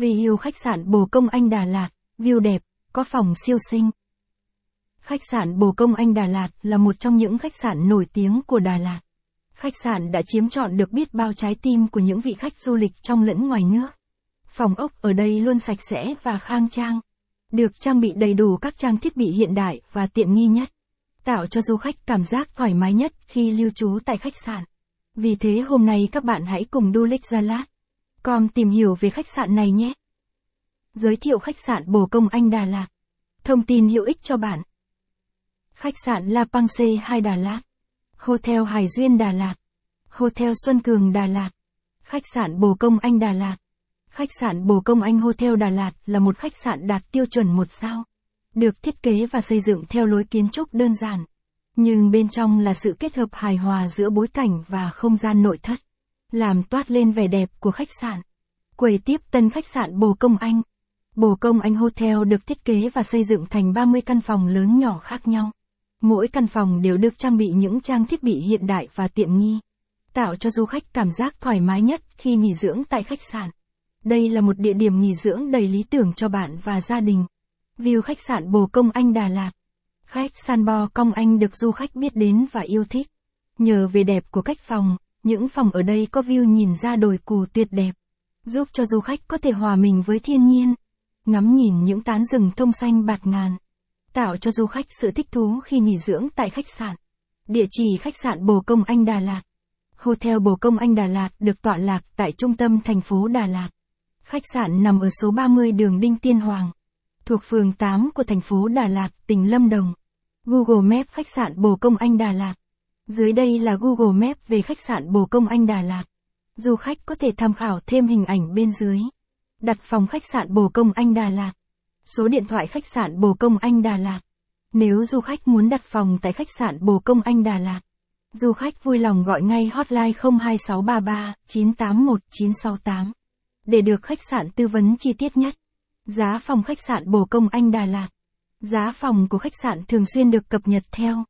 Review khách sạn Bồ Công Anh Đà Lạt, view đẹp, có phòng siêu xinh. Khách sạn Bồ Công Anh Đà Lạt là một trong những khách sạn nổi tiếng của Đà Lạt. Khách sạn đã chiếm trọn được biết bao trái tim của những vị khách du lịch trong lẫn ngoài nước. Phòng ốc ở đây luôn sạch sẽ và khang trang. Được trang bị đầy đủ các trang thiết bị hiện đại và tiện nghi nhất. Tạo cho du khách cảm giác thoải mái nhất khi lưu trú tại khách sạn. Vì thế hôm nay các bạn hãy cùng du lịch Gia Lát. Com tìm hiểu về khách sạn này nhé. Giới thiệu khách sạn Bồ Công Anh Đà Lạt. Thông tin hữu ích cho bạn. Khách sạn La Pangse 2 Đà Lạt. Hotel Hải Duyên Đà Lạt. Hotel Xuân Cường Đà Lạt. Khách sạn Bồ Công Anh Đà Lạt. Khách sạn Bồ Công Anh Hotel Đà Lạt là một khách sạn đạt tiêu chuẩn một sao. Được thiết kế và xây dựng theo lối kiến trúc đơn giản. Nhưng bên trong là sự kết hợp hài hòa giữa bối cảnh và không gian nội thất. Làm toát lên vẻ đẹp của khách sạn. Quầy tiếp tân khách sạn Bồ Công Anh. Bồ Công Anh Hotel được thiết kế và xây dựng thành 30 căn phòng lớn nhỏ khác nhau. Mỗi căn phòng đều được trang bị những trang thiết bị hiện đại và tiện nghi, tạo cho du khách cảm giác thoải mái nhất khi nghỉ dưỡng tại khách sạn. Đây là một địa điểm nghỉ dưỡng đầy lý tưởng cho bạn và gia đình. View khách sạn Bồ Công Anh Đà Lạt. Khách sạn Bo Công Anh được du khách biết đến và yêu thích. Nhờ về đẹp của cách phòng, những phòng ở đây có view nhìn ra đồi cù tuyệt đẹp, giúp cho du khách có thể hòa mình với thiên nhiên, ngắm nhìn những tán rừng thông xanh bạt ngàn tạo cho du khách sự thích thú khi nghỉ dưỡng tại khách sạn. Địa chỉ khách sạn Bồ Công Anh Đà Lạt. Hotel Bồ Công Anh Đà Lạt được tọa lạc tại trung tâm thành phố Đà Lạt. Khách sạn nằm ở số 30 đường Đinh Tiên Hoàng, thuộc phường 8 của thành phố Đà Lạt, tỉnh Lâm Đồng. Google Maps khách sạn Bồ Công Anh Đà Lạt. Dưới đây là Google Maps về khách sạn Bồ Công Anh Đà Lạt. Du khách có thể tham khảo thêm hình ảnh bên dưới. Đặt phòng khách sạn Bồ Công Anh Đà Lạt. Số điện thoại khách sạn Bồ Công Anh Đà Lạt. Nếu du khách muốn đặt phòng tại khách sạn Bồ Công Anh Đà Lạt, du khách vui lòng gọi ngay hotline 02633 981 968 để được khách sạn tư vấn chi tiết nhất. Giá phòng khách sạn Bồ Công Anh Đà Lạt. Giá phòng của khách sạn thường xuyên được cập nhật theo